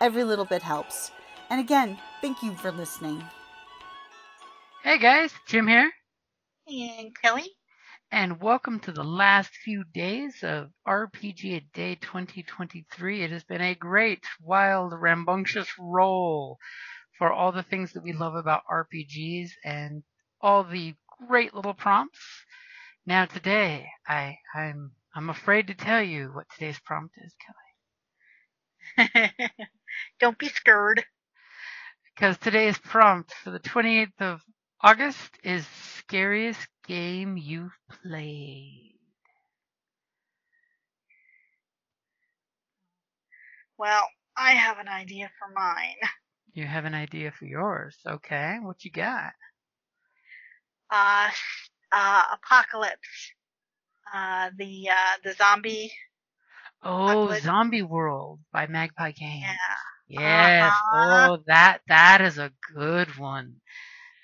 Every little bit helps. And again, thank you for listening. Hey guys, Jim here, Hey And Kelly? and welcome to the last few days of RPG a Day 2023. It has been a great, wild, rambunctious roll for all the things that we love about RPGs and all the great little prompts. Now today, I, I'm, I'm afraid to tell you what today's prompt is, Kelly. Don't be scared. Because today's prompt for the 28th of August is scariest game you've played. Well, I have an idea for mine. You have an idea for yours. Okay, what you got? Uh, uh, Apocalypse. Uh, the, uh, the zombie. Oh. Zombie World by Magpie Games. Yeah. Yes. Uh-huh. Oh, that that is a good one.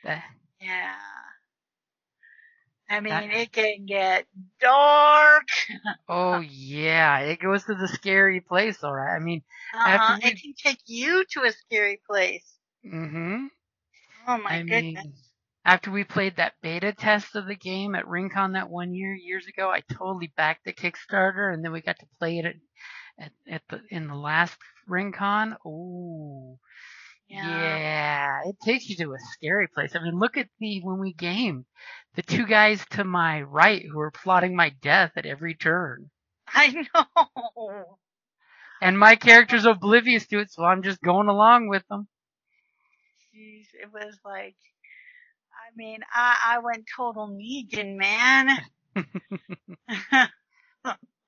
That, Yeah. I mean, That- it can get dark. oh yeah, it goes to the scary place. All right. I mean, Uh-huh. We- It can take you to a scary place. mm-hmm. Oh my I goodness. mean, after we played that beta test of the game at RinCon that one year, years ago, I totally backed the Kickstarter, and then we got to play it at, at, at the in the last RinCon. Ooh, yeah. it takes you to a scary place. I mean, look at the when we game, the two guys to my right who were plotting my death at every turn, I know. and my character's oblivious to it, so I'm just going along with them. Jeez, it was like, mean, I, I went total Negan, man.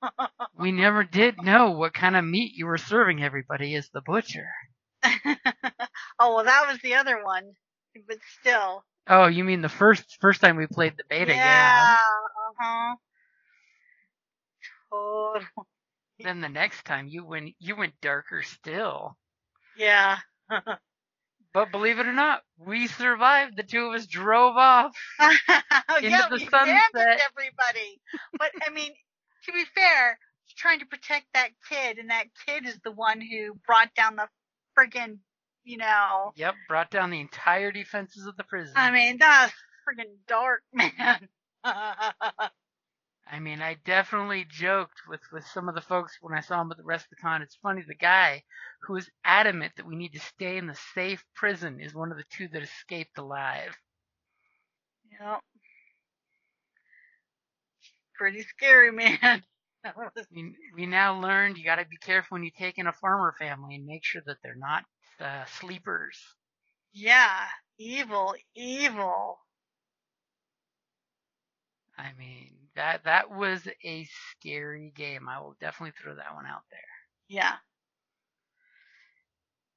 We never did know what kind of meat you were serving everybody as the butcher. oh, well, that was the other one. But still. Oh, you mean the first first time we played the beta? Yeah. Uh-huh. Total. Then the next time you went you went darker still. Yeah. But believe it or not, we survived. The two of us drove off. Oh, yeah, the we sunset. everybody. But, I mean, to be fair, trying to protect that kid, and that kid is the one who brought down the friggin', you know, Yep, brought down the entire defenses of the prison. I mean, that's friggin' dark, man. I mean, I definitely joked with, with some of the folks when I saw them at the rest of the con. It's funny, the guy who is adamant that we need to stay in the safe prison is one of the two that escaped alive. Yep. Pretty scary, man. We, we now learned you got to be careful when you take in a farmer family and make sure that they're not uh, sleepers. yeah, evil, evil. I mean, that that was a scary game. I will definitely throw that one out there. Yeah.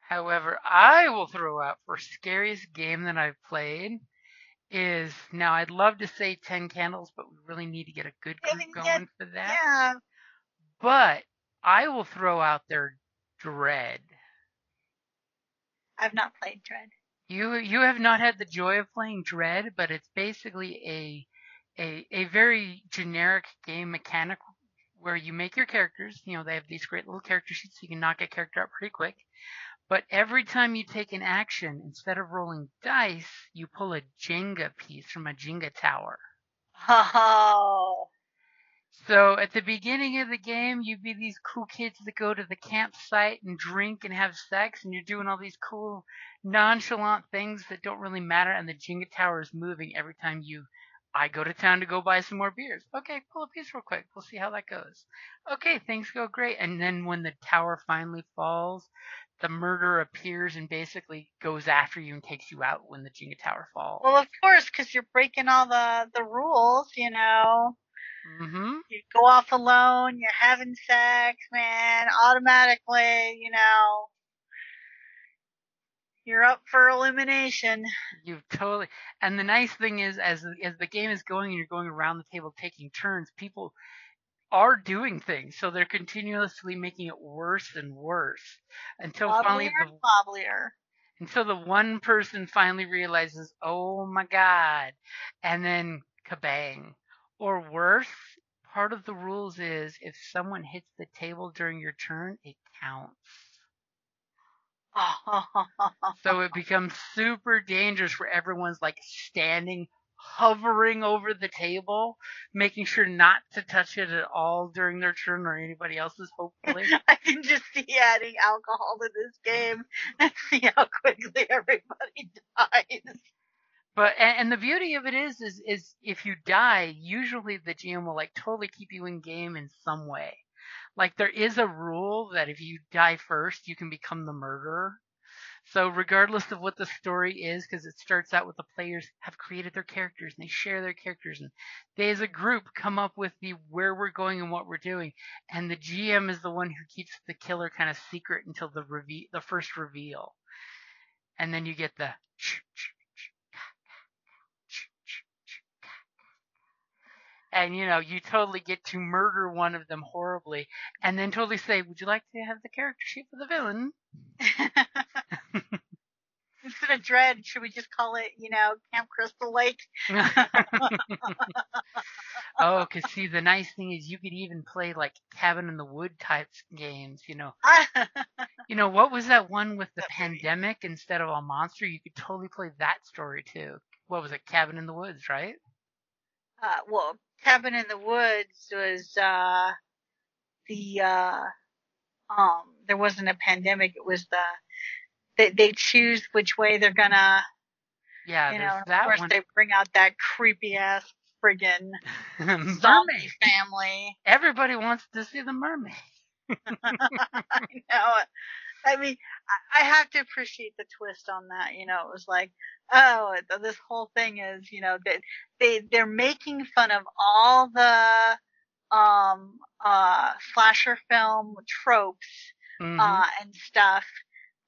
However, I will throw out for scariest game that I've played is now I'd love to say Ten Candles, but we really need to get a good group going for that. Yeah. But I will throw out there Dread. I've not played Dread. You you have not had the joy of playing Dread, but it's basically a a a very generic game mechanic where you make your characters. You know they have these great little character sheets, so you can knock a character out pretty quick. But every time you take an action, instead of rolling dice, you pull a Jenga piece from a Jenga tower. Oh. So at the beginning of the game, you'd be these cool kids that go to the campsite and drink and have sex, and you're doing all these cool, nonchalant things that don't really matter, and the Jenga tower is moving every time you. I go to town to go buy some more beers. Okay, pull a piece real quick. We'll see how that goes. Okay, things go great. And then when the tower finally falls, the murderer appears and basically goes after you and takes you out when the Jenga tower falls. Well, of course, because you're breaking all the the rules. You know, hmm you go off alone. You're having sex, man. Automatically, you know, you're up for elimination. You totally. And the nice thing is, as as the game is going and you're going around the table taking turns, people are doing things, so they're continuously making it worse and worse until finally the wobblier. until the one person finally realizes, oh my god, and then kabang. Or worse, part of the rules is if someone hits the table during your turn, it counts. So it becomes super dangerous where everyone's like standing, hovering over the table, making sure not to touch it at all during their turn or anybody else's, hopefully. I can just see adding alcohol to this game and see how quickly everybody dies. But and, and the beauty of it is, is is if you die, usually the GM will like totally keep you in game in some way. Like there is a rule that if you die first, you can become the murderer. So regardless of what the story is, because it starts out with the players have created their characters and they share their characters and they as a group come up with the where we're going and what we're doing, and the GM is the one who keeps the killer kind of secret until the reve- the first reveal, and then you get the and you know you totally get to murder one of them horribly and then totally say would you like to have the character sheet for the villain? Instead of Dread, should we just call it, you know, Camp Crystal Lake? oh because see the nice thing is you could even play like cabin in the wood types games you know. You know what was that one with the pandemic? Instead of a monster you could totally play that story too. What was it? Cabin in the woods right? Uh, well, Cabin in the Woods was, uh, the, uh, um, there wasn't a pandemic. It was the, they, they choose which way they're gonna, yeah you there's know, of course one they bring out that creepy ass friggin' zombie family. everybody wants to see the mermaid I know. I mean, I, I have to appreciate the twist on that. You know, it was like, oh, this whole thing is, you know, they, they they're making fun of all the um uh slasher film tropes Mhm. uh and stuff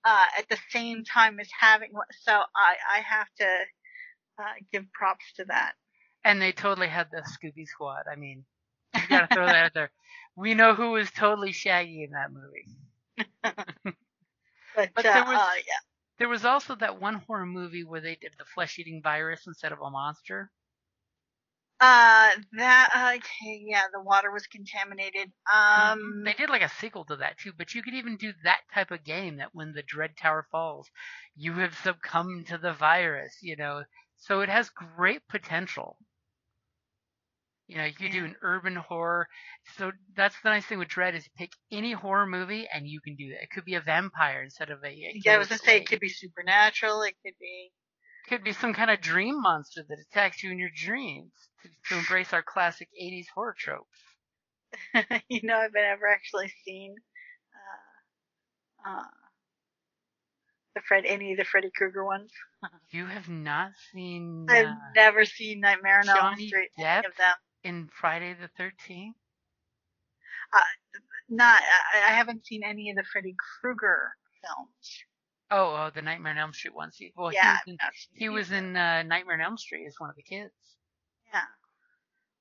uh at the same time as having so I I have to uh give props to that. And they totally had the Scooby Squad. I mean, you gotta throw that out there. We know who was totally Shaggy in that movie. But, But uh, there was- uh, yeah. There was also that one horror movie where they did the flesh-eating virus instead of a monster. Uh, that okay, yeah, the water was contaminated. Um, They did like a sequel to that too, but you could even do that type of game that when the Dread Tower falls, you have succumbed to the virus, you know. So it has great potential. You know, you could do an urban horror. So that's the nice thing with Dread is you pick any horror movie and you can do that. It could be a vampire instead of a. a yeah, I was gonna say it could be supernatural. It could be. could be some kind of dream monster that attacks you in your dreams to, to embrace our classic 80s horror tropes. you know, I've never actually seen uh, uh, the Fred any of the Freddy Krueger ones. You have not seen I've uh, never seen Nightmare on Elm Street. Depp Any of them. In Friday the 13th? Not. I, I haven't seen any of the Freddy Krueger films. Oh, oh, the Nightmare on Elm Street ones. He- Well, yeah, he was in, I've not seen he was in uh, Nightmare on Elm Street as one of the kids. Yeah.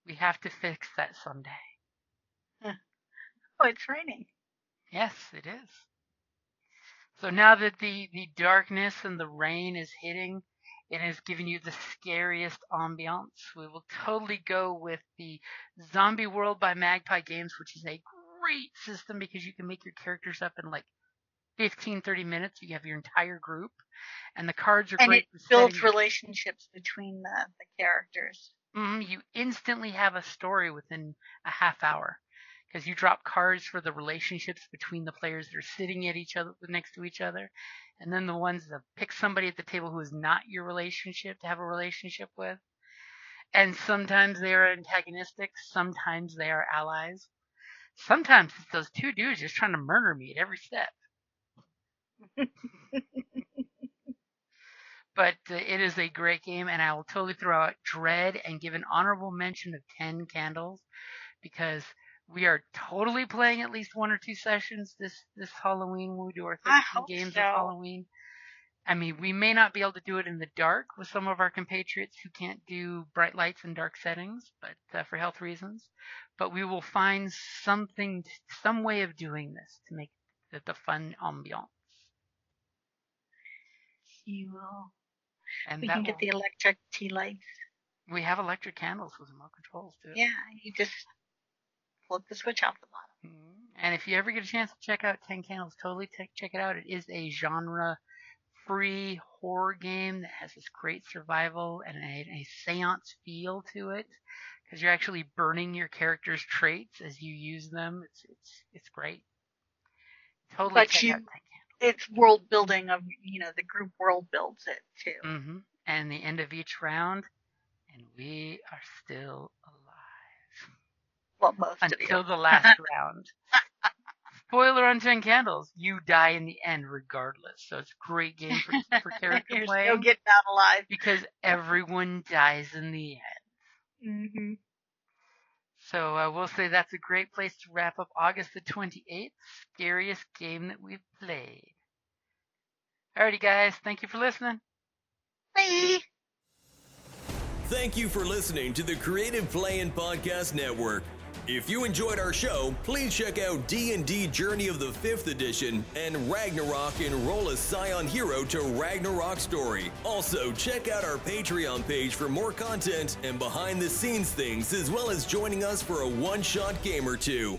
We have to fix that someday. Oh, it's raining. Yes, it is. So now that the, the darkness and the rain is hitting, it is given you the scariest ambiance. We will totally go with the Zombie World by Magpie Games, which is a great system because you can make your characters up in like 15, 30 minutes. You have your entire group, and the cards are And great it builds relationships between the, the characters. Mm, you instantly have a story within a half hour because you drop cards for the relationships between the players that are sitting at each other next to each other, and then the ones that pick somebody at the table who is not your relationship to have a relationship with. And sometimes they are antagonistic, sometimes they are allies. Sometimes it's those two dudes just trying to murder me at every step. but uh, it is a great game, and I will totally throw out Dread and give an honorable mention of Ten Candles because we are totally playing at least one or two sessions this this Halloween when we do our 13 games so. of Halloween. I mean, we may not be able to do it in the dark with some of our compatriots who can't do bright lights and dark settings, but uh, for health reasons. But we will find something, some way of doing this to make it the fun ambiance. You will. And We can get will- the electric tea lights. we have electric candles with remote controls too. Yeah, you just flip the switch off the bottom. Mhm. And if you ever get a chance to check out Ten Candles, totally t- check it out. It is a genre free horror game that has this great survival and a, a seance feel to it because you're actually burning your character's traits as you use them. It's it's it's great. Totally But check you- out Ten It's world building of you know the group world builds it too. Candles. hmm And the end of each round, and we are still alive. Well, most of until you. the last round. Spoiler on Ten Candles, you die in the end regardless. So it's a great game for, for character You're play still getting out alive. because everyone dies in the end. Mm-hmm. So uh, we'll say that's a great place to wrap up August the 28th, scariest game that we've played. Alrighty guys, thank you for listening. Bye. Thank you for listening to the Creative Play and Podcast Network. If you enjoyed our show, please check out D&D Journey of the 5th Edition and Ragnarok and Roll a Scion Hero to Ragnarok Story. Also, check out our Patreon page for more content and behind the scenes things as well as joining us for a one-shot game or two.